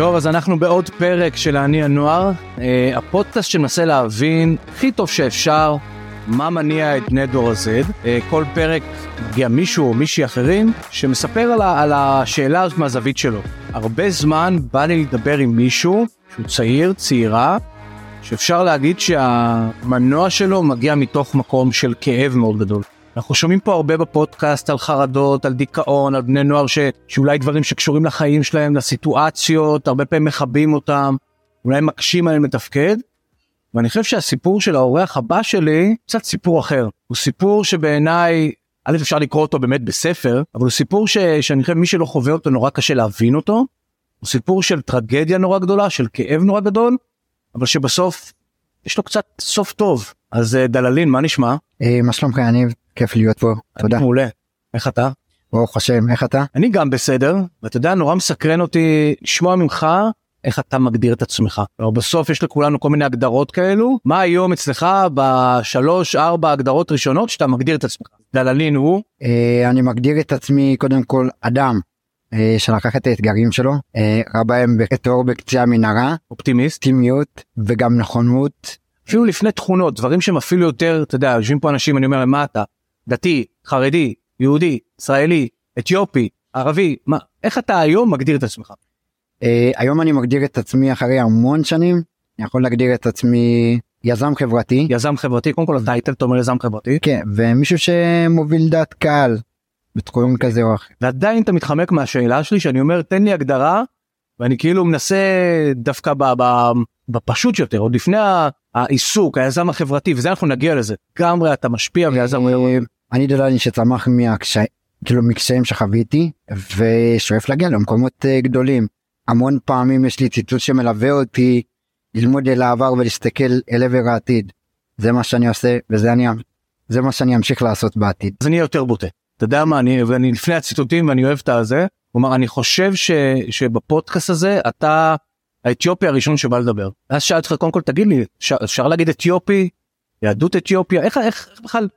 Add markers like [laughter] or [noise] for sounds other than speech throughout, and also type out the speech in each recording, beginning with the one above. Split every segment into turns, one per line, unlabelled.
טוב, אז אנחנו בעוד פרק של אני הנוער, אה, הפודקאסט שמנסה להבין הכי טוב שאפשר מה מניע את בני דור ה-Z. אה, כל פרק מגיע מישהו או מישהי אחרים שמספר על, ה- על השאלה הזאת מהזווית שלו. הרבה זמן בא לי לדבר עם מישהו שהוא צעיר, צעירה, שאפשר להגיד שהמנוע שלו מגיע מתוך מקום של כאב מאוד גדול. אנחנו שומעים פה הרבה בפודקאסט על חרדות, על דיכאון, על בני נוער ש... שאולי דברים שקשורים לחיים שלהם, לסיטואציות, הרבה פעמים מכבים אותם, אולי מקשים עליהם לתפקד. ואני חושב שהסיפור של האורח הבא שלי קצת סיפור אחר. הוא סיפור שבעיניי, א' אפשר לקרוא אותו באמת בספר, אבל הוא סיפור ש... שאני חושב מי שלא חווה אותו נורא קשה להבין אותו. הוא סיפור של טרגדיה נורא גדולה, של כאב נורא גדול, אבל שבסוף יש לו קצת סוף טוב. אז אה, דללין, מה נשמע?
אה, מה שלומך יניב? כיף להיות פה, תודה.
מעולה. איך אתה?
ברוך השם, איך אתה?
אני גם בסדר, ואתה יודע, נורא מסקרן אותי לשמוע ממך איך אתה מגדיר את עצמך. בסוף יש לכולנו כל מיני הגדרות כאלו. מה היום אצלך בשלוש, ארבע הגדרות ראשונות שאתה מגדיר את עצמך? דללין הוא,
אה, אני מגדיר את עצמי קודם כל אדם אה, שלקח את האתגרים שלו, אה, ראה בהם את האור בקצה המנהרה,
אופטימיסט,
אופטימיות וגם נכונות.
אפילו לפני תכונות, דברים שהם אפילו יותר, אתה יודע, יושבים פה אנשים, אני אומר להם, מה אתה? דתי, חרדי, יהודי, ישראלי, אתיופי, ערבי, מה, איך אתה היום מגדיר את עצמך?
אה, היום אני מגדיר את עצמי אחרי המון שנים, אני יכול להגדיר את עצמי יזם חברתי,
יזם חברתי, קודם כל הטייטל, אתה אומר יזם חברתי,
כן, ומישהו שמוביל דעת קהל בתחום כזה או אחר.
ועדיין אתה מתחמק מהשאלה שלי שאני אומר תן לי הגדרה ואני כאילו מנסה דווקא ב, ב, בפשוט יותר עוד לפני העיסוק היזם החברתי וזה אנחנו נגיע לזה. לגמרי אתה משפיע ויזם
אה, אני דלני שצמח מהקשיים, כאילו מקשיים שחוויתי ושואף להגיע למקומות אה, גדולים. המון פעמים יש לי ציטוט שמלווה אותי ללמוד אל העבר ולהסתכל אל עבר העתיד. זה מה שאני עושה וזה אני, זה מה שאני אמשיך לעשות בעתיד.
אז אני יותר בוטה. אתה יודע מה אני ואני לפני הציטוטים ואני אוהב את הזה. כלומר אני חושב ש, שבפודקאסט הזה אתה האתיופי הראשון שבא לדבר. אז שאלתי אותך קודם כל תגיד לי אפשר, להגיד אתיופי יהדות אתיופיה איך, איך בכלל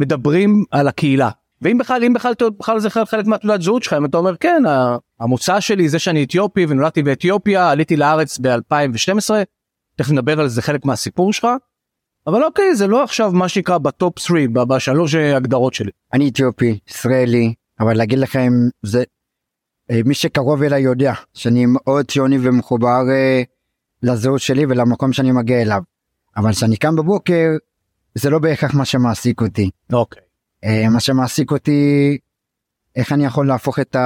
מדברים על הקהילה. ואם בכלל אם בכלל בכלל זה חלק מהתעודת זהות שלך אם אתה אומר כן המוצא שלי זה שאני אתיופי ונולדתי באתיופיה עליתי לארץ ב2012 תכף נדבר על זה חלק מהסיפור שלך. אבל אוקיי זה לא עכשיו מה שנקרא בטופ 3 ב- בשלוש הגדרות שלי.
אני אתיופי, ישראלי, אבל להגיד לכם, זה, אה, מי שקרוב אליי יודע שאני מאוד ציוני ומחובר אה, לזהות שלי ולמקום שאני מגיע אליו. אבל כשאני קם בבוקר, זה לא בהכרח מה שמעסיק אותי.
אוקיי.
אה, מה שמעסיק אותי, איך אני יכול להפוך את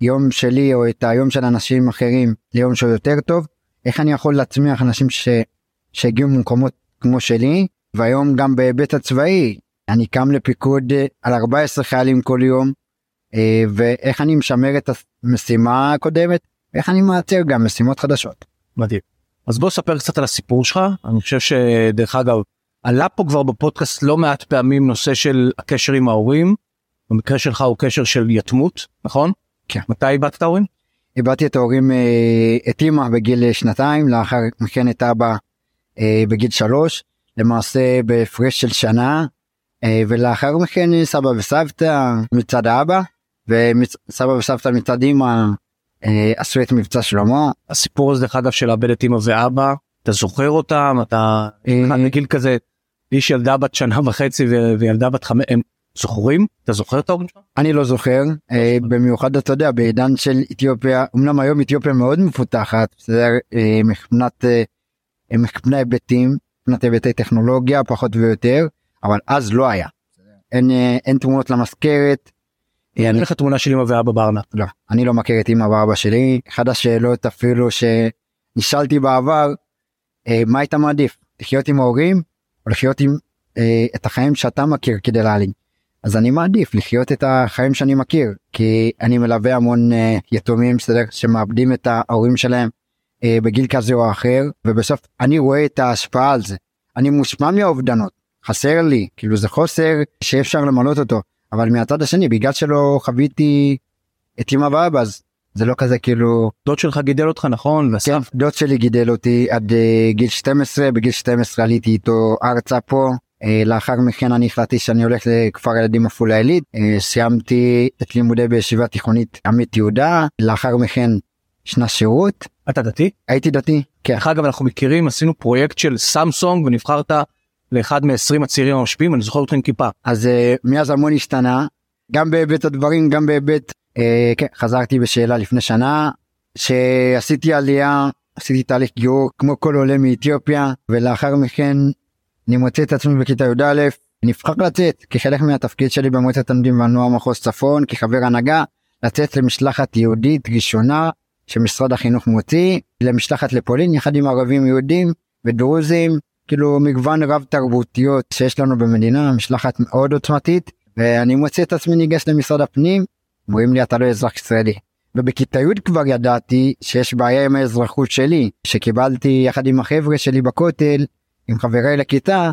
היום שלי או את היום של אנשים אחרים ליום שהוא יותר טוב, איך אני יכול להצמיח אנשים ש... שהגיעו ממקומות כמו שלי, והיום גם בהיבט הצבאי, אני קם לפיקוד אה, על 14 חיילים כל יום, אה, ואיך אני משמר את המשימה הקודמת, ואיך אני מייצר גם משימות חדשות.
מדהים. אז בוא ספר קצת על הסיפור שלך אני חושב שדרך אגב עלה פה כבר בפודקאסט לא מעט פעמים נושא של הקשר עם ההורים. במקרה שלך הוא קשר של יתמות נכון?
כן.
מתי איבדת את ההורים?
איבדתי את ההורים, אה, את אמא בגיל שנתיים, לאחר מכן את אבא אה, בגיל שלוש, למעשה בהפרש של שנה, אה, ולאחר מכן סבא וסבתא מצד האבא, וסבא וסבתא מצד אמא אה, עשו את מבצע שלמה.
הסיפור הזה דרך אגב של לאבד את אמא ואבא אתה זוכר אותם אתה
אה,
בגיל כזה איש ילדה בת שנה וחצי וילדה בת חמש הם זוכרים אתה זוכר את ההורים שלך?
אני לא זוכר, אה, במיוחד אתה יודע בעידן של אתיופיה, אמנם היום אתיופיה מאוד מפותחת, בסדר, אה, מבחינת אה, מבחינת היבטים, מבחינת היבטי טכנולוגיה פחות ויותר, אבל אז לא היה. אין, אין תמונות למזכרת,
אין
אני,
לך תמונה של אמא ואבא בארנק.
לא, אני לא מכיר את אמא ואבא שלי, אחת השאלות אפילו שנשאלתי בעבר, מה היית מעדיף, לחיות עם ההורים או לחיות עם אה, את החיים שאתה מכיר כדי להעלים. אז אני מעדיף לחיות את החיים שאני מכיר כי אני מלווה המון אה, יתומים בסדר, שמאבדים את ההורים שלהם אה, בגיל כזה או אחר ובסוף אני רואה את ההשפעה על זה. אני מושפע מהאובדנות חסר לי כאילו זה חוסר שאי אפשר למלות אותו אבל מהצד השני בגלל שלא חוויתי את אמא ואבא אז זה לא כזה כאילו
דוד שלך גידל אותך נכון?
כן? דוד שלי גידל אותי עד uh, גיל 12 בגיל 12 עליתי איתו ארצה פה uh, לאחר מכן אני החלטתי שאני הולך לכפר ילדים עפולה עילית uh, סיימתי את לימודי בישיבה תיכונית עמית יהודה לאחר מכן שנה שירות
אתה דתי?
הייתי דתי, כן.
דרך אגב אנחנו מכירים עשינו פרויקט של סמסונג ונבחרת לאחד מ-20 הצעירים המשפיעים אני זוכר אותך עם כיפה.
אז uh, מאז המון השתנה, גם בהיבט הדברים, גם בהיבט, כן, חזרתי בשאלה לפני שנה, שעשיתי עלייה, עשיתי תהליך גיור כמו כל עולה מאתיופיה, ולאחר מכן אני מוצא את עצמי בכיתה י"א, נבחר לצאת כחלק מהתפקיד שלי במועצת התלמידים והנוער מחוז צפון, כחבר הנהגה, לצאת למשלחת יהודית ראשונה שמשרד החינוך מוציא, למשלחת לפולין יחד עם ערבים יהודים ודרוזים, כאילו מגוון רב תרבותיות שיש לנו במדינה, משלחת מאוד עוצמתית, ואני מוצא את עצמי ניגש למשרד הפנים, אומרים לי אתה לא אזרח ישראלי. ובכיתה י' כבר ידעתי שיש בעיה עם האזרחות שלי, שקיבלתי יחד עם החבר'ה שלי בכותל, עם חבריי לכיתה,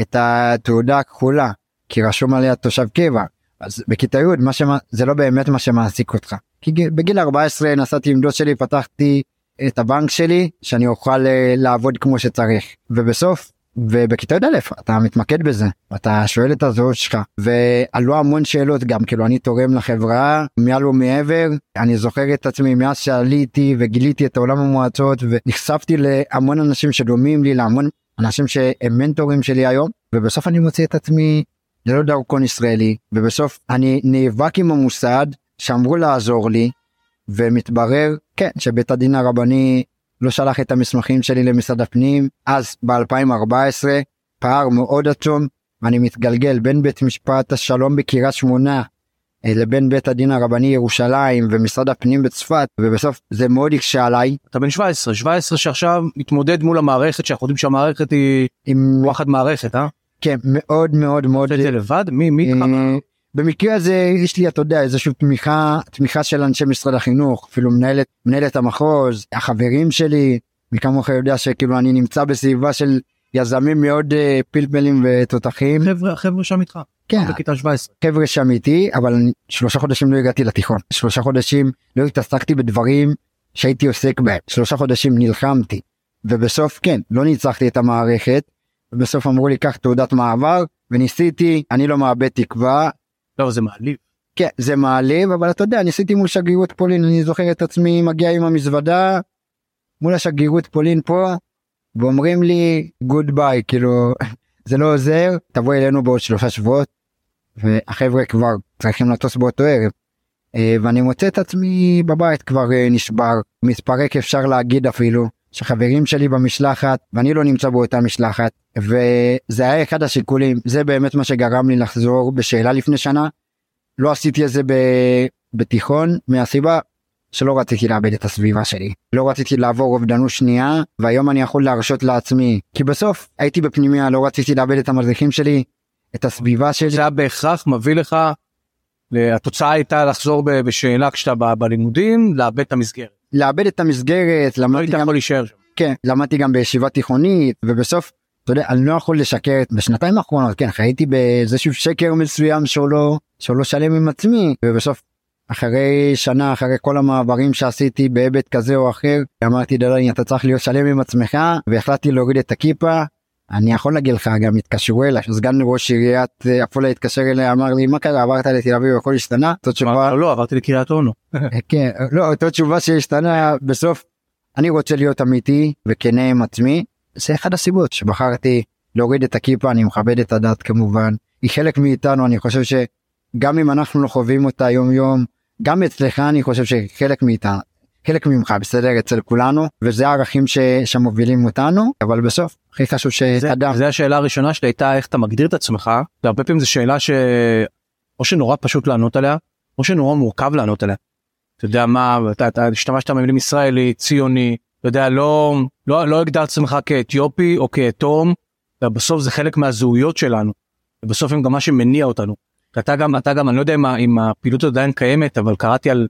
את התעודה הכחולה, כי רשום עליה תושב קבע. אז בכיתה י' מה שמה, זה לא באמת מה שמעסיק אותך. כי בגיל 14 נסעתי עם דוד שלי, פתחתי את הבנק שלי, שאני אוכל אה, לעבוד כמו שצריך. ובסוף, ובכיתה י"א אתה מתמקד בזה, אתה שואל את הזהות שלך, ועלו המון שאלות גם, כאילו אני תורם לחברה, מעל ומעבר, אני זוכר את עצמי מאז שעליתי וגיליתי את עולם המועצות ונחשפתי להמון אנשים שדומים לי, להמון אנשים שהם מנטורים שלי היום, ובסוף אני מוצא את עצמי ללא דרכון ישראלי, ובסוף אני נאבק עם המוסד שאמרו לעזור לי, ומתברר, כן, שבית הדין הרבני לא שלח את המסמכים שלי למשרד הפנים, אז ב-2014, פער מאוד עצום, ואני מתגלגל בין בית משפט השלום בקריית שמונה אה, לבין בית הדין הרבני ירושלים ומשרד הפנים בצפת ובסוף זה מאוד יקשה עליי.
אתה בן 17 17 שעכשיו מתמודד מול המערכת שאנחנו יודעים שהמערכת היא עם וואחד מערכת אה?
כן מאוד מאוד מאוד.
זה לבד מי מי
אה, במקרה הזה יש לי אתה יודע איזושהי תמיכה תמיכה של אנשי משרד החינוך אפילו מנהלת מנהלת המחוז החברים שלי מי כמוך יודע שכאילו אני נמצא בסביבה של יזמים מאוד uh, פלפלים ותותחים.
חבר'ה חבר'ה שם איתך.
כן.
בכיתה 17.
חבר'ה שם איתי אבל אני, שלושה חודשים לא הגעתי לתיכון שלושה חודשים לא התעסקתי בדברים שהייתי עוסק בהם שלושה חודשים נלחמתי ובסוף כן לא ניצחתי את המערכת. ובסוף אמרו לי קח תעודת מעבר וניסיתי אני לא מאבד תקווה
לא זה מעליב.
כן זה מעליב אבל אתה יודע ניסיתי מול שגרירות פולין אני זוכר את עצמי מגיע עם המזוודה מול השגרירות פולין פה ואומרים לי גוד ביי כאילו [laughs] זה לא עוזר תבוא אלינו בעוד שלושה שבועות והחבר'ה כבר צריכים לטוס באותו ערב. אה, ואני מוצא את עצמי בבית כבר אה, נשבר מתפרק אפשר להגיד אפילו שחברים שלי במשלחת ואני לא נמצא באותה משלחת וזה היה אחד השיקולים זה באמת מה שגרם לי לחזור בשאלה לפני שנה. לא עשיתי את זה ב... בתיכון מהסיבה שלא רציתי לאבד את הסביבה שלי לא רציתי לעבור אובדנות שנייה והיום אני יכול להרשות לעצמי כי בסוף הייתי בפנימיה לא רציתי לאבד את המדריכים שלי את הסביבה שלי.
זה היה בהכרח מביא לך התוצאה הייתה לחזור בשאלה כשאתה בלימודים לאבד את המסגרת.
לאבד את המסגרת
לא היית יכול להישאר שם.
כן למדתי גם בישיבה תיכונית ובסוף אתה יודע אני לא יכול לשקר בשנתיים האחרונות כן חייתי באיזשהו שקר מסוים שהוא לא שהוא לא שלם עם עצמי ובסוף אחרי שנה אחרי כל המעברים שעשיתי בהיבט כזה או אחר אמרתי דלני אתה צריך להיות שלם עם עצמך והחלטתי להוריד את הכיפה אני יכול להגיד לך גם התקשרו אליי סגן ראש עיריית אה, עפולה התקשר אליי אמר לי מה קרה עברת לתל אביב הכל השתנה.
תשובה לא עברתי לקריית אונו.
כן לא אותה תשובה שהשתנה בסוף אני רוצה להיות אמיתי וכנה עם עצמי זה אחד הסיבות שבחרתי להוריד את הכיפה אני מכבד את הדת כמובן היא חלק מאיתנו אני חושב שגם אם אנחנו לא חווים אותה יום יום גם אצלך אני חושב שחלק מאיתה חלק ממך בסדר אצל כולנו וזה הערכים ש... שמובילים אותנו אבל בסוף הכי חשוב שאדם.
זה השאלה הראשונה שלי הייתה איך אתה מגדיר את עצמך והרבה פעמים זו שאלה שאו שנורא פשוט לענות עליה או שנורא מורכב לענות עליה. אתה יודע מה אתה, אתה השתמשת במילים ישראלי ציוני אתה יודע לא לא לא הגדרת עצמך כאתיופי או כאתום בסוף זה חלק מהזהויות שלנו. ובסוף הם גם מה שמניע אותנו. אתה גם אתה גם אני לא יודע אם, אם הפעילות עדיין קיימת אבל קראתי על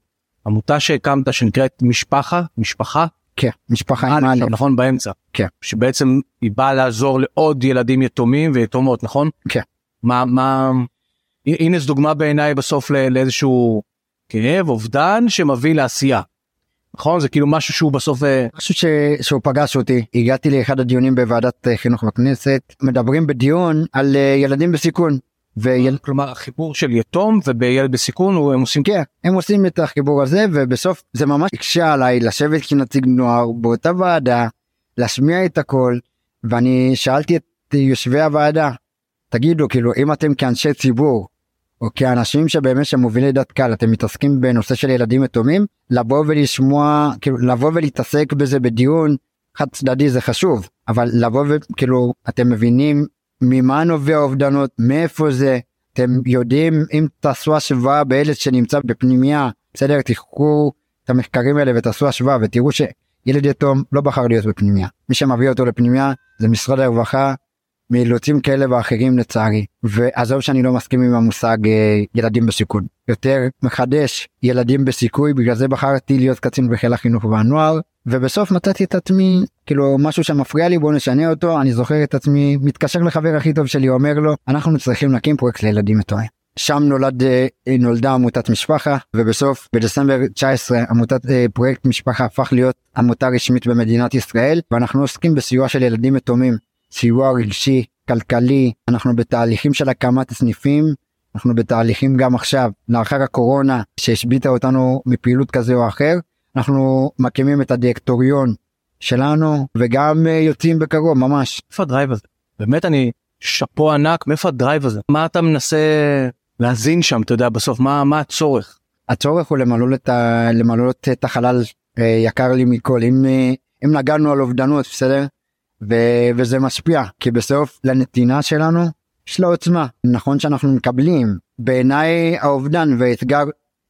עמותה שהקמת שנקראת משפחה משפחה.
כן משפחה עם
א' נכון באמצע.
כן.
שבעצם היא באה לעזור לעוד ילדים יתומים ויתומות נכון?
כן.
מה מה הנה זו דוגמה בעיניי בסוף לאיזשהו כאב אובדן שמביא לעשייה. נכון זה כאילו משהו שהוא בסוף אה,
משהו ש... שהוא פגש אותי הגעתי לאחד הדיונים בוועדת אה, חינוך בכנסת מדברים בדיון על אה, ילדים בסיכון ויל...
כלומר החיבור של יתום ובילד בסיכון הוא- הם עושים
כן, הם עושים את החיבור הזה ובסוף זה ממש הקשה עליי לשבת כנציג נוער באותה ועדה, להשמיע את הכל ואני שאלתי את יושבי הוועדה, תגידו כאילו אם אתם כאנשי ציבור או כאנשים שבאמת שמובילי דת קהל אתם מתעסקים בנושא של ילדים יתומים? לבוא ולשמוע כאילו לבוא ולהתעסק בזה בדיון חד צדדי זה חשוב אבל לבוא וכאילו אתם מבינים ממה נובע אובדנות מאיפה זה? אתם יודעים אם תעשו השוואה בילד שנמצא בפנימייה בסדר? תחקרו את המחקרים האלה ותעשו השוואה ותראו שילד יתום לא בחר להיות בפנימייה מי שמביא אותו לפנימייה זה משרד הרווחה מאילוצים כאלה ואחרים לצערי. ועזוב שאני לא מסכים עם המושג אה, ילדים בסיכון. יותר מחדש ילדים בסיכוי בגלל זה בחרתי להיות קצין בחיל החינוך והנוער ובסוף מצאתי את עצמי כאילו משהו שמפריע לי בוא נשנה אותו. אני זוכר את עצמי מתקשר לחבר הכי טוב שלי אומר לו אנחנו צריכים להקים פרויקט לילדים יתומים. שם נולד אה, נולדה עמותת משפחה ובסוף בדצמבר 19 עמותת אה, פרויקט משפחה הפך להיות עמותה רשמית במדינת ישראל ואנחנו עוסקים בסיוע של ילדים יתומים סיוע רגשי כלכלי אנחנו בתהליכים של הקמת סניפים אנחנו בתהליכים גם עכשיו לאחר הקורונה שהשביתה אותנו מפעילות כזה או אחר אנחנו מקימים את הדירקטוריון שלנו וגם אה, יוצאים בקרוב ממש
איפה ה drive הזה? באמת אני שאפו ענק מאיפה הדרייב הזה? מה אתה מנסה להזין שם אתה יודע בסוף מה מה הצורך?
הצורך הוא למלא את, ה... למלא את החלל אה, יקר לי מכל אם, אה, אם נגענו על אובדנות בסדר ו... וזה משפיע כי בסוף לנתינה שלנו יש לה עוצמה. נכון שאנחנו מקבלים. בעיניי האובדן והאתגר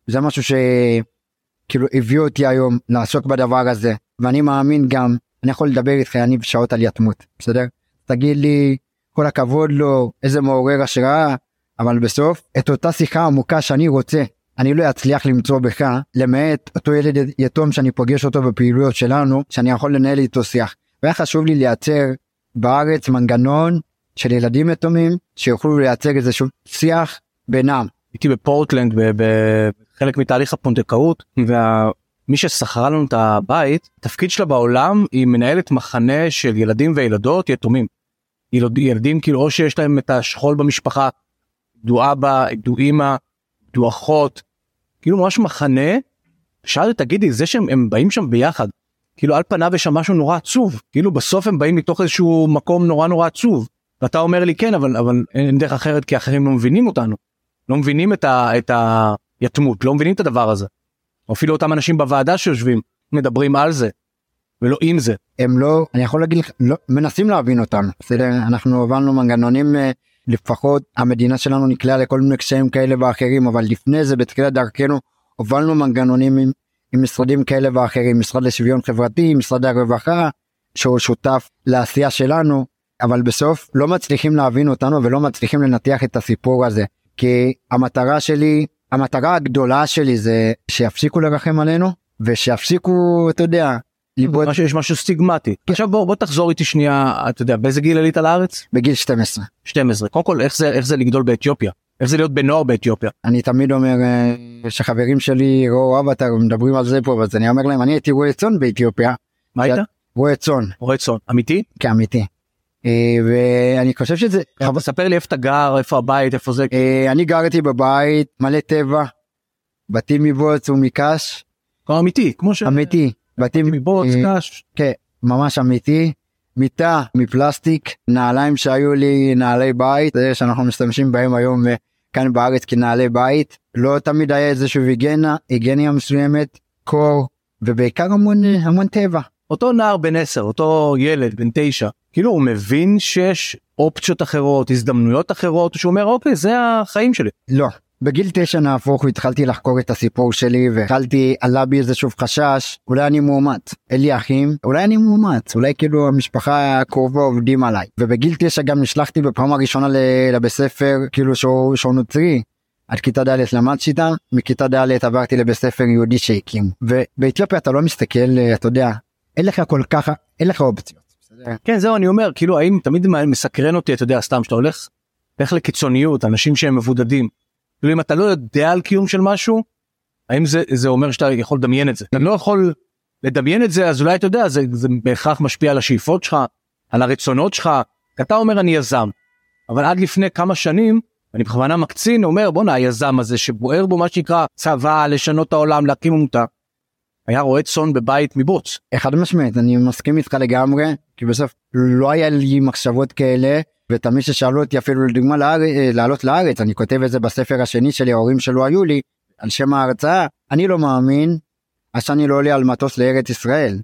זה משהו שכאילו הביא אותי היום לעסוק בדבר הזה. ואני מאמין גם אני יכול לדבר איתך אני בשעות על יתמות בסדר? תגיד לי כל הכבוד לו איזה מעורר השראה אבל בסוף את אותה שיחה עמוקה שאני רוצה אני לא אצליח למצוא בך למעט אותו ילד יתום שאני פוגש אותו בפעילויות שלנו שאני יכול לנהל איתו שיח והיה חשוב לי לייצר בארץ מנגנון של ילדים יתומים שיוכלו לייצג איזשהו שיח בינם
הייתי בפורטלנד בחלק מתהליך הפונדקאות ומי ששכרה לנו את הבית תפקיד שלה בעולם היא מנהלת מחנה של ילדים וילדות יתומים. ילד, ילדים כאילו או שיש להם את השכול במשפחה, איבדו אבא, איבדו אמא, איבדו אחות, כאילו ממש מחנה. שאלתי תגידי זה שהם הם באים שם ביחד כאילו על פניו יש שם משהו נורא עצוב כאילו בסוף הם באים מתוך איזשהו מקום נורא נורא עצוב ואתה אומר לי כן אבל אבל אין דרך אחרת כי אחרים לא מבינים אותנו. לא מבינים את, ה, את היתמות לא מבינים את הדבר הזה. אפילו אותם אנשים בוועדה שיושבים מדברים על זה ולא עם זה.
הם לא אני יכול להגיד לך לא מנסים להבין אותנו בסדר אנחנו הובלנו מנגנונים אה, לפחות המדינה שלנו נקלעה לכל מיני קשיים כאלה ואחרים אבל לפני זה בתחילת דרכנו הובלנו מנגנונים עם, משרדים כאלה ואחרים משרד לשוויון חברתי משרד הרווחה שהוא שותף לעשייה שלנו אבל בסוף לא מצליחים להבין אותנו ולא מצליחים לנתח את הסיפור הזה כי המטרה שלי המטרה הגדולה שלי זה שיפסיקו לרחם עלינו ושיפסיקו אתה יודע ליבוד
משהו, יש משהו סטיגמטי. עכשיו בוא, בוא תחזור איתי שנייה אתה יודע באיזה גיל עלית לארץ?
בגיל 12
12. קודם כל איך זה איך זה לגדול באתיופיה? איך זה להיות בנוער באתיופיה?
אני תמיד אומר אה, שחברים שלי ראו אבטר מדברים על זה פה אז אני אומר להם אני הייתי רועה צאן באתיופיה
מה היית?
רועה צאן
רועה צאן. אמיתי?
כאמיתי. אה, ואני חושב שזה
ספר לי איפה אתה גר איפה הבית איפה זה.
אה, אני גרתי בבית מלא טבע בתים מבוץ ומקש
כמו אמיתי כמו ש...
אמיתי בתים
מבוץ קש.
כן ממש אמיתי מיטה מפלסטיק נעליים שהיו לי נעלי בית זה שאנחנו משתמשים בהם היום אה, כאן בארץ כנעלי בית לא תמיד היה איזשהו היגיינה היגיינה מסוימת קור ובעיקר המון אה, המון טבע
אותו נער בן 10 אותו ילד בן 9 כאילו הוא מבין שיש אופציות אחרות הזדמנויות אחרות שהוא אומר אוקיי זה החיים שלי.
לא. בגיל תשע נהפוך הוא התחלתי לחקור את הסיפור שלי והתחלתי עלה בי איזה שוב חשש אולי אני מאומץ אין לי אחים אולי אני מאומץ אולי כאילו המשפחה הקרובה עובדים עליי ובגיל תשע גם נשלחתי בפעם הראשונה לבית ספר כאילו שהוא, שהוא נוצרי עד כיתה ד' למדתי איתם מכיתה ד' עברתי לבית ספר יהודי שהקים ובאתיופיה אתה לא מסתכל אתה יודע אין לך כל כך אין לך אופציות.
כן זהו אני אומר כאילו האם תמיד מסקרן אותי אתה יודע סתם שאתה הולך. לך לקיצוניות אנשים שהם מבודדים. כאילו אם אתה לא יודע על קיום של משהו האם זה זה אומר שאתה יכול לדמיין את זה אתה לא יכול לדמיין את זה אז אולי אתה יודע זה, זה בהכרח משפיע על השאיפות שלך על הרצונות שלך אתה אומר אני יזם אבל עד לפני כמה שנים אני בכוונה מקצין, אומר בואנה היזם הזה שבוער בו מה שנקרא צבא, לשנות העולם, להקים עמותה. היה רועה צאן בבית מבוץ.
חד משמעית אני מסכים איתך לגמרי כי בסוף לא היה לי מחשבות כאלה ותמיד ששאלו אותי אפילו לדוגמה לאר... לעלות לארץ אני כותב את זה בספר השני שלי ההורים שלו היו לי על שם ההרצאה אני לא מאמין אז שאני לא עולה על מטוס לארץ ישראל.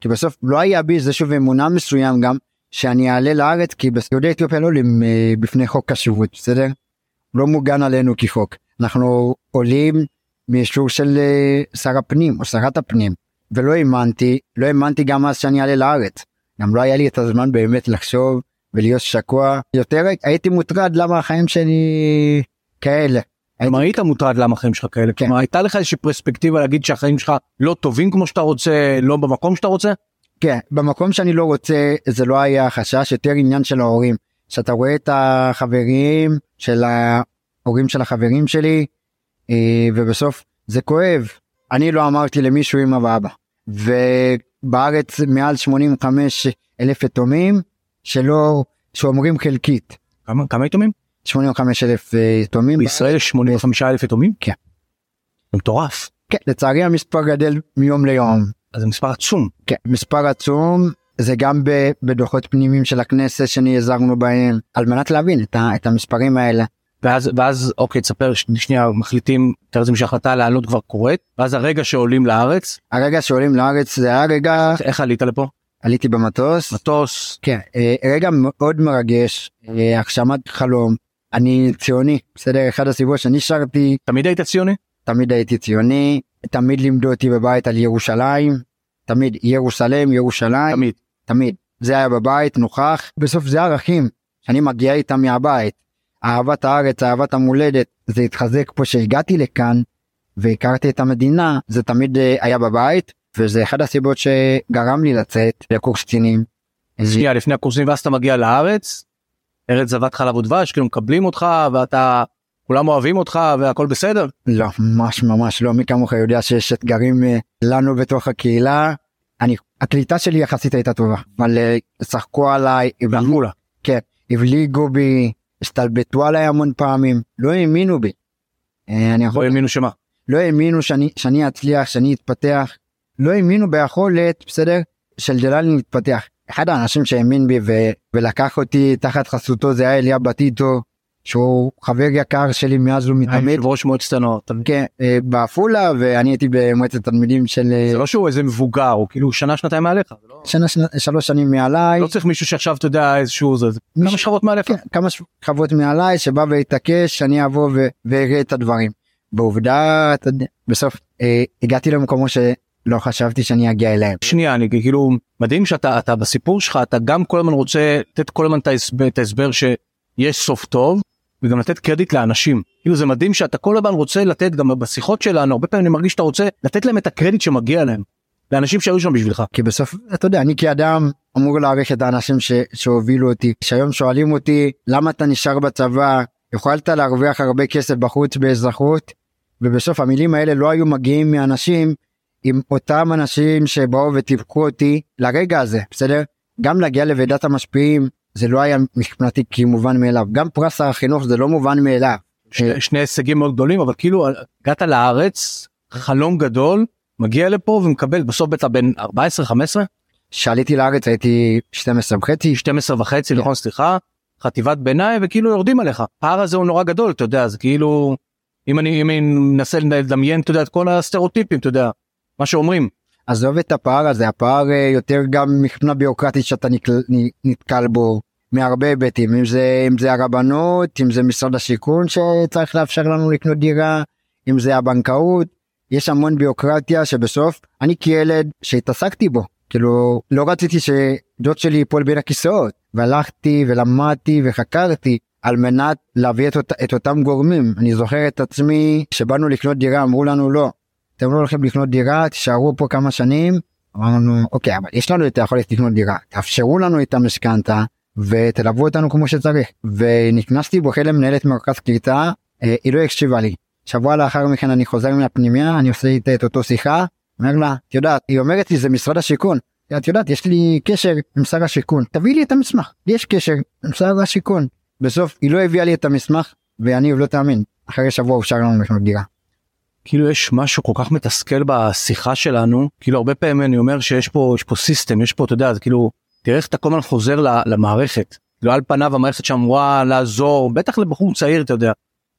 כי בסוף לא היה בי איזה שוב אמונה מסוים גם שאני אעלה לארץ כי ביהודי אתיופיה לא עולים אה, בפני חוק השבות בסדר? לא מוגן עלינו כחוק אנחנו עולים מאישור של אה, שר הפנים או שרת הפנים ולא האמנתי לא האמנתי גם אז שאני אעלה לארץ גם לא היה לי את הזמן באמת לחשוב ולהיות שקוע יותר הייתי מוטרד למה החיים שלי כאלה.
כלומר היית מוטרד למה החיים שלך כאלה,
כן.
כלומר הייתה לך איזושהי פרספקטיבה להגיד שהחיים שלך לא טובים כמו שאתה רוצה, לא במקום שאתה רוצה?
כן במקום שאני לא רוצה זה לא היה חשש יותר עניין של ההורים שאתה רואה את החברים של ההורים של החברים שלי אה, ובסוף זה כואב אני לא אמרתי למישהו אמא ואבא ובארץ מעל 85 אלף יתומים שלא שאומרים חלקית
כמה, כמה יתומים?
85 אלף אה, יתומים
בישראל יש 85 אלף יתומים?
כן.
זה מטורף.
כן לצערי המספר גדל מיום ליום
אז זה מספר עצום.
כן מספר עצום זה גם בדוחות פנימיים של הכנסת שנעזרנו בהם על מנת להבין את, ה- את המספרים האלה.
ואז ואז אוקיי תספר שנייה מחליטים תאר לעצמי שההחלטה לעלות כבר קורית ואז הרגע שעולים לארץ
הרגע שעולים לארץ זה היה רגע
איך עלית לפה?
עליתי במטוס.
מטוס.
כן אה, רגע מאוד מרגש אה, הגשמת חלום. אני ציוני בסדר? אחד הסיבות שאני שרתי.
תמיד היית ציוני?
תמיד הייתי ציוני תמיד לימדו אותי בבית על ירושלים תמיד ירוסלם ירושלים.
תמיד.
תמיד. זה היה בבית נוכח. בסוף זה ערכים שאני מגיע איתם מהבית. אהבת הארץ אהבת המולדת זה התחזק פה שהגעתי לכאן והכרתי את המדינה זה תמיד אה, היה בבית וזה אחד הסיבות שגרם לי לצאת לקורס קצינים.
שנייה לפני הקורסים ואז אתה מגיע לארץ. ארץ זבת חלב ודבש כאילו מקבלים אותך ואתה כולם אוהבים אותך והכל בסדר.
לא ממש ממש לא מי כמוך יודע שיש אתגרים אה, לנו בתוך הקהילה. אני הקליטה שלי יחסית הייתה טובה אבל אה, צחקו עליי הבליגו-
לה.
כן הבליגו בי הסתלבטו עליי המון פעמים לא האמינו בי. אה,
לא האמינו שמה.
לא האמינו שאני שאני אצליח שאני אתפתח לא האמינו ביכולת בסדר של ג'לאלי להתפתח אחד האנשים שהאמין בי ו, ולקח אותי תחת חסותו זה היה אליה בטיטו שהוא חבר יקר שלי מאז ומתמיד
יושב ראש מועצת הנוער.
כן אה, בעפולה ואני הייתי במועצת תלמידים של אה,
זה לא שהוא איזה מבוגר הוא כאילו שנה שנתיים מעליך. לא-
שנה שנה שלוש שנים מעליי
לא צריך מישהו שעכשיו אתה יודע איזשהו זה זה כמה
מישהו-
שכבות מעליך.
כן, כמה שכבות מעליי שבא והתעקש שאני אבוא ואראה את הדברים. בעובדה בסוף אה, הגעתי למקומות שלא חשבתי שאני אגיע אליהם.
שנייה אני כאילו מדהים שאתה אתה בסיפור שלך אתה גם כל הזמן רוצה לתת כל הזמן את ההסבר, את ההסבר שיש סוף טוב וגם לתת קרדיט לאנשים כאילו זה מדהים שאתה כל הזמן רוצה לתת גם בשיחות שלנו הרבה פעמים אני מרגיש שאתה רוצה לתת להם את הקרדיט שמגיע להם. לאנשים שהיו שם בשבילך.
כי בסוף אתה יודע אני כאדם אמור להעריך את האנשים ש, שהובילו אותי שהיום שואלים אותי למה אתה נשאר בצבא יכולת להרוויח הרבה כסף בחוץ באזרחות ובסוף המילים האלה לא היו מגיעים מאנשים עם אותם אנשים שבאו וטיפקו אותי לרגע הזה בסדר? גם להגיע לוועידת המשפיעים זה לא היה מבחינתי כמובן מאליו. גם פרס שר החינוך זה לא מובן מאליו.
שני, שני הישגים מאוד גדולים אבל כאילו הגעת לארץ חלום גדול מגיע לפה ומקבל בסוף בטח בין 14 15
שעליתי לארץ הייתי 12 וחצי.
12 וחצי נכון סליחה? חטיבת ביניים וכאילו יורדים עליך. הפער הזה הוא נורא גדול אתה יודע זה כאילו אם אני אם אני מנסה לדמיין אתה יודע את כל הסטריאוטיפים אתה יודע מה שאומרים.
עזוב את הפער הזה הפער אה, יותר גם מבחינה ביוקרטית שאתה נתקל בו מהרבה היבטים אם אם זה הרבנות אם זה משרד השיכון שצריך לאפשר לנו לקנות דירה אם זה הבנקאות יש המון ביוקרטיה שבסוף אני כילד שהתעסקתי בו כאילו לא רציתי שדוד שלי ייפול בין הכיסאות והלכתי ולמדתי וחקרתי על מנת להביא את, אות, את אותם גורמים. אני זוכר את עצמי שבאנו לקנות דירה אמרו לנו לא אתם לא הולכים לקנות דירה תישארו פה כמה שנים. אמרנו אוקיי אבל יש לנו את היכולת לקנות דירה תאפשרו לנו את המשכנתה ותלוו אותנו כמו שצריך. ונכנסתי בוחר למנהלת מרכז קליטה אה, היא לא הקשיבה לי. שבוע לאחר מכן אני חוזר מהפנימיה אני עושה איתה את אותו שיחה אומר לה את יודעת היא אומרת לי זה משרד השיכון. את יודעת יש לי קשר עם שר השיכון. תביאי לי את המסמך. לי יש קשר עם שר השיכון. בסוף היא לא הביאה לי את המסמך ואני לא תאמין. אחרי שבוע אושר לנו לקנות דירה.
כאילו יש משהו כל כך מתסכל בשיחה שלנו כאילו הרבה פעמים אני אומר שיש פה יש פה סיסטם יש פה אתה יודע זה כאילו תראה איך אתה כל הזמן חוזר למערכת. כאילו על פניו המערכת שם אמורה לעזור בטח לבחור צעיר אתה יודע.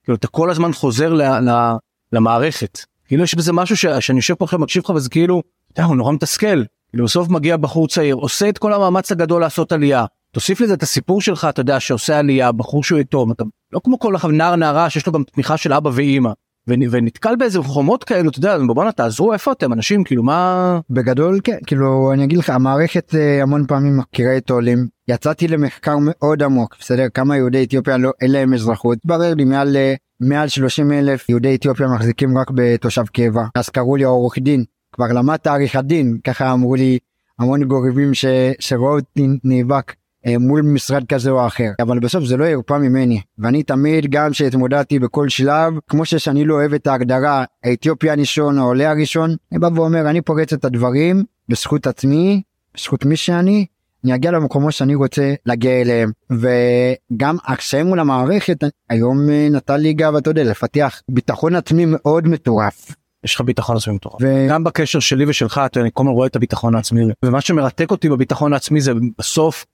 כאילו אתה כל הזמן חוזר ל, ל, למערכת כאילו יש בזה משהו ש, שאני יושב פה עכשיו מקשיב לך וזה כאילו אתה יודע, הוא נורא מתסכל כאילו בסוף מגיע בחור צעיר עושה את כל המאמץ הגדול לעשות עלייה תוסיף לזה את הסיפור שלך אתה יודע שעושה עלייה בחור שהוא יתום אתה לא כמו כל נער נערה שיש לו גם תמיכה של אבא ואימא ונתקל באיזה חומות כאלו אתה יודע בואנה תעזרו איפה אתם אנשים כאילו מה
בגדול כן כאילו אני אגיד לך המערכת אה, המון פעמים מכירה את העולים. יצאתי למחקר מאוד עמוק בסדר? כמה יהודי אתיופיה לא אין להם אזרחות. התברר לי מעל אה, מעל 30 אלף יהודי אתיופיה מחזיקים רק בתושב קבע. אז קראו לי עורך דין. כבר למדת עריכת דין ככה אמרו לי המון גורבים שראו אותי נאבק מול משרד כזה או אחר אבל בסוף זה לא ירפא ממני ואני תמיד גם שהתמודדתי בכל שלב כמו שאני לא אוהב את ההגדרה האתיופי הראשון או העולה הראשון אני בא ואומר אני פורץ את הדברים בזכות עצמי בזכות מי שאני אני אגיע למקומות שאני רוצה להגיע אליהם וגם הקשיים מול המערכת היום אה, נתן לי גב אתה יודע לפתח ביטחון עצמי מאוד מטורף.
יש לך ביטחון עצמי מטורף. וגם בקשר שלי ושלך אתה אני כל הזמן רואה את הביטחון העצמי ומה שמרתק אותי בביטחון העצמי זה בסוף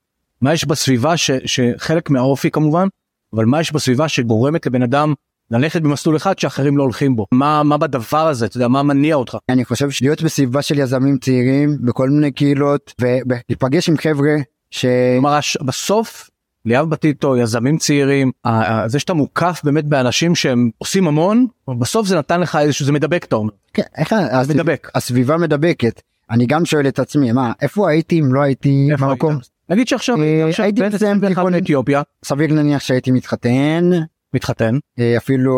מה יש בסביבה ש, שחלק מהאופי כמובן אבל מה יש בסביבה שגורמת לבן אדם ללכת במסלול אחד שאחרים לא הולכים בו מה מה בדבר הזה אתה יודע מה מניע אותך.
אני חושב שלהיות בסביבה של יזמים צעירים בכל מיני קהילות ולהיפגש עם חבר'ה ש...
כלומר בסוף ליאב בטיטו יזמים צעירים זה שאתה מוקף באמת באנשים שהם עושים המון בסוף זה נתן לך איזשהו זה מדבק אתה אומר.
כן, איך מדבק הסביבה מדבקת אני גם שואל את עצמי מה איפה הייתי אם לא הייתי במקום.
נגיד שעכשיו אה, הייתי מסיים תיכון אתיופיה
סביר להניח שהייתי מתחתן.
מתחתן?
אה, אפילו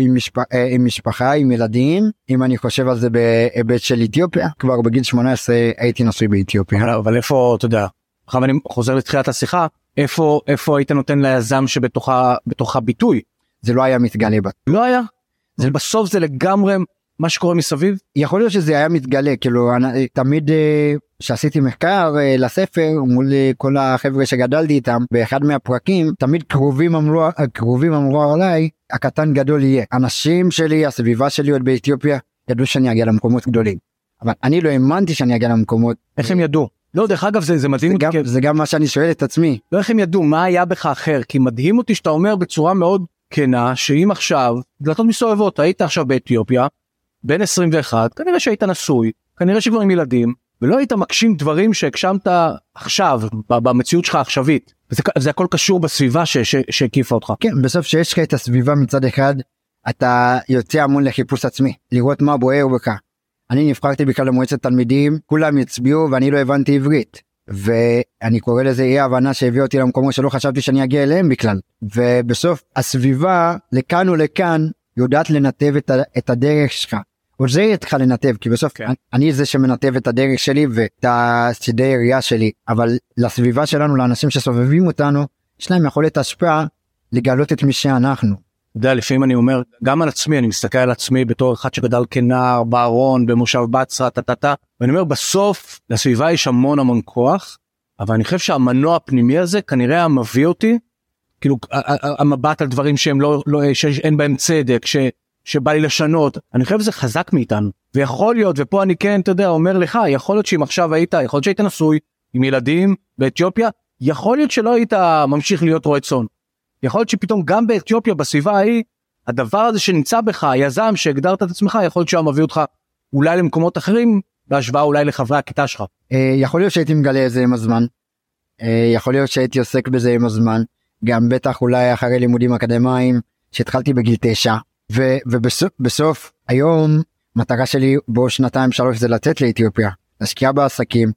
עם, משפ... אה, עם משפחה עם ילדים. אם אני חושב על זה בהיבט של אתיופיה כבר בגיל 18 הייתי נשוי באתיופיה.
אבל איפה אתה יודע עכשיו אני חוזר לתחילת השיחה איפה איפה היית נותן ליזם שבתוכה בתוך הביטוי
זה לא היה מתגלה בה
לא היה? זה בסוף זה לגמרי מה שקורה מסביב?
יכול להיות שזה היה מתגלה כאילו אני, תמיד שעשיתי מחקר uh, לספר מול uh, כל החבר'ה שגדלתי איתם באחד מהפרקים תמיד קרובים אמרו קרובים אמרו עליי הקטן גדול יהיה. אנשים שלי הסביבה שלי עוד באתיופיה ידעו שאני אגיע למקומות גדולים. אבל אני לא האמנתי שאני אגיע למקומות.
איך הם ידעו? לא דרך אגב זה זה מדהים
זה, גם,
כי...
זה גם מה שאני שואל את עצמי.
לא איך הם ידעו? מה היה בך אחר? כי מדהים אותי שאתה אומר בצורה מאוד כנה שאם עכשיו דלתות מסתובבות היית עכשיו באתיופיה בן 21 כנראה שהיית נשוי כנראה שכבר עם ילדים ולא היית מגשים דברים שהגשמת עכשיו במציאות שלך העכשווית זה, זה הכל קשור בסביבה שהקיפה אותך.
כן בסוף שיש לך את הסביבה מצד אחד אתה יוצא המון לחיפוש עצמי לראות מה בוער בך. אני נבחרתי בכלל למועצת תלמידים כולם הצביעו ואני לא הבנתי עברית ואני קורא לזה אי הבנה שהביא אותי למקומות שלא חשבתי שאני אגיע אליהם בכלל ובסוף הסביבה לכאן ולכאן יודעת לנתב את הדרך שלך עוזר איתך לנתב כי בסוף כן. אני, זה שמנתב את הדרך שלי ואת הצידי הראייה שלי אבל לסביבה שלנו לאנשים שסובבים אותנו יש להם יכולת השפעה לגלות את מי שאנחנו.
אתה יודע לפעמים אני אומר גם על עצמי אני מסתכל על עצמי בתור אחד שגדל כנער בארון במושב בצרה טה טה טה ואני אומר בסוף לסביבה יש המון המון כוח אבל אני חושב שהמנוע הפנימי הזה כנראה מביא אותי כאילו המבט על דברים שהם לא לא שאין בהם צדק ש, שבא לי לשנות אני חושב שזה חזק מאיתנו ויכול להיות ופה אני כן אתה יודע אומר לך יכול להיות שאם עכשיו היית יכול להיות שהיית נשוי עם ילדים באתיופיה יכול להיות שלא היית ממשיך להיות רועה צאן. יכול להיות שפתאום גם באתיופיה בסביבה ההיא הדבר הזה שנמצא בך היזם שהגדרת את עצמך יכול להיות שהוא מביא אותך אולי למקומות אחרים בהשוואה אולי לחברי הכיתה שלך.
אה, יכול להיות שהייתי מגלה את זה עם הזמן. אה, יכול להיות שהייתי עוסק בזה עם הזמן גם בטח אולי אחרי לימודים אקדמיים שהתחלתי בגיל תשע ובסוף היום מטרה שלי בעוד שנתיים שלוש זה לצאת לאתיופיה להשקיע בעסקים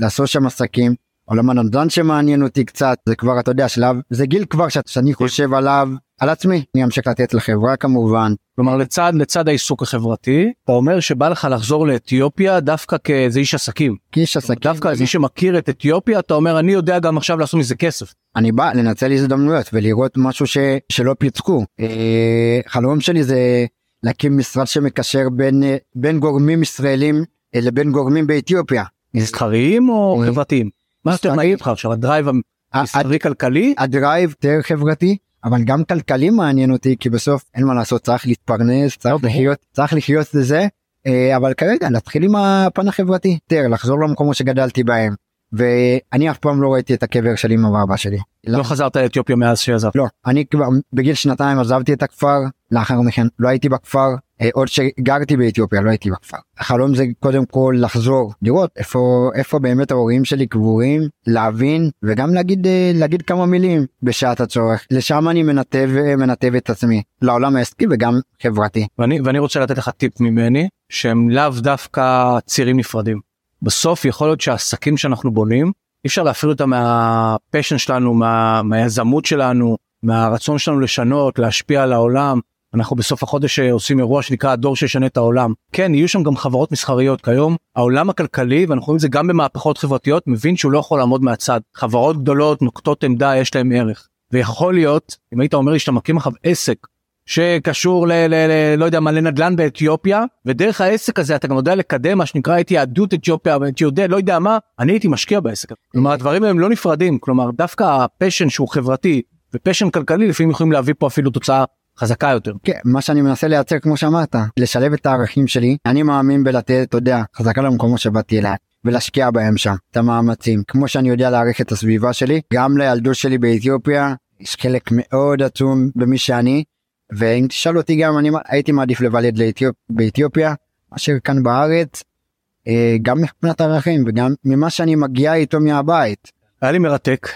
לעשות שם עסקים עולם הנדל"ן שמעניין אותי קצת זה כבר אתה יודע שלב זה גיל כבר שאני חושב עליו על עצמי אני אמשיך לתת לחברה כמובן.
כלומר לצד לצד העיסוק החברתי אתה אומר שבא לך לחזור לאתיופיה דווקא כאיזה איש עסקים.
כאיש עסקים.
דווקא איזה איש שמכיר את אתיופיה אתה אומר אני יודע גם עכשיו לעשות מזה כסף.
אני בא לנצל הזדמנויות ולראות משהו ש, שלא פיצקו. אה, חלום שלי זה להקים משרד שמקשר בין בין גורמים ישראלים לבין גורמים באתיופיה.
מסחריים או חברתיים? מה יותר נעים לך עכשיו ה drive המסחרי כלכלי?
ה drive יותר חברתי אבל גם כלכלי מעניין אותי כי בסוף אין מה לעשות צריך להתפרנס צריך לחיות צריך לחיות לזה. אה, אבל כרגע להתחיל עם הפן החברתי. יותר לחזור למקומות שגדלתי בהם. ואני אף פעם לא ראיתי את הקבר של אמא ואבא שלי.
לא. חזרת לאתיופיה מאז שעזבת.
לא אני כבר בגיל שנתיים עזבתי את הכפר לאחר מכן לא הייתי בכפר אה, עוד שגרתי באתיופיה לא הייתי בכפר. החלום זה קודם כל לחזור לראות איפה איפה באמת ההורים שלי קבורים להבין וגם להגיד אה, להגיד כמה מילים בשעת הצורך לשם אני מנתב מנתב את עצמי לעולם העסקי וגם חברתי.
ואני ואני רוצה לתת לך טיפ ממני שהם לאו דווקא צירים נפרדים. בסוף יכול להיות שהעסקים שאנחנו בונים אי אפשר להפריד אותם מהפשן שלנו מה, מהיזמות שלנו מהרצון שלנו לשנות להשפיע על העולם אנחנו בסוף החודש אה, עושים אירוע שנקרא הדור שישנה את העולם. כן יהיו שם גם חברות מסחריות כיום. העולם הכלכלי ואנחנו רואים את זה גם במהפכות חברתיות מבין שהוא לא יכול לעמוד מהצד. חברות גדולות נוקטות עמדה יש להם ערך. ויכול להיות אם היית אומר לי שאתה מקים עכשיו עסק שקשור ל, ל, ל, לא יודע מה לנדל"ן באתיופיה ודרך העסק הזה אתה גם יודע לקדם מה שנקרא את יהדות אתיופיה ואת יהודי לא יודע מה אני הייתי משקיע בעסק. כלומר הדברים הם לא נפרדים. כלומר דווקא הפשן שהוא חברתי ופשן כלכלי לפעמים יכולים להביא פה אפילו תוצאה חזקה יותר.
כן, מה שאני מנסה לייצר כמו שאמרת לשלב את הערכים שלי אני מאמין בלתת אתה יודע חזקה למקומות שבאתי אליי. ולהשקיע בהם שם את המאמצים כמו שאני יודע להעריך את הסביבה שלי גם לילדות שלי באתיופיה יש חלק מאוד עצום במי שאני ואם תשאל אותי גם אני הייתי מעדיף לבלד לאתיופ... באתיופיה מאשר כאן בארץ אה, גם מבחינת ערכים וגם ממה שאני מגיע איתו מהבית.
היה לי מרתק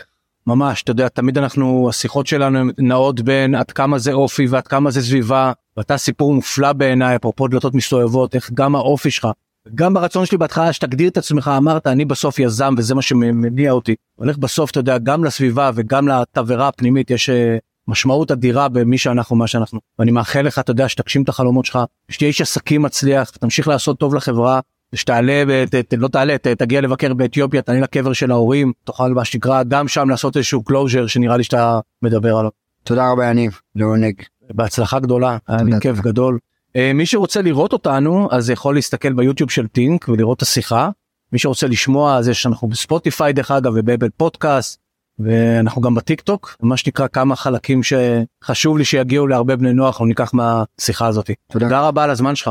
ממש אתה יודע תמיד אנחנו השיחות שלנו נעות בין עד כמה זה אופי ועד כמה זה סביבה ואתה סיפור מופלא בעיניי אפרופו דלתות מסתובבות איך גם האופי שלך גם ברצון שלי בהתחלה שתגדיר את עצמך אמרת אני בסוף יזם וזה מה שמניע אותי. הולך בסוף אתה יודע גם לסביבה וגם לתבערה הפנימית יש אה, משמעות אדירה במי שאנחנו מה שאנחנו. ואני מאחל לך אתה יודע שתגשים את החלומות שלך שתהיה איש עסקים מצליח ותמשיך לעשות טוב לחברה שתעלה ות, לא תעלה ת, תגיע לבקר באתיופיה תעלה לקבר של ההורים תוכל מה שנקרא גם שם לעשות איזשהו closure שנראה לי שאתה מדבר עליו.
תודה רבה יניב לעונג.
בהצלחה גדולה היה לי כיף גדול. אה, מי שרוצה לראות אותנו אז יכול להסתכל ביוטיוב של טינק ולראות את השיחה. מי שרוצה לשמוע אז יש אנחנו בספוטיפיי דרך אגב וב Apple Podcast ואנחנו גם בטיק טוק מה שנקרא כמה חלקים שחשוב לי שיגיעו להרבה בני נוער אנחנו ניקח מהשיחה הזאתי. תודה. תודה רבה על הזמן שלך.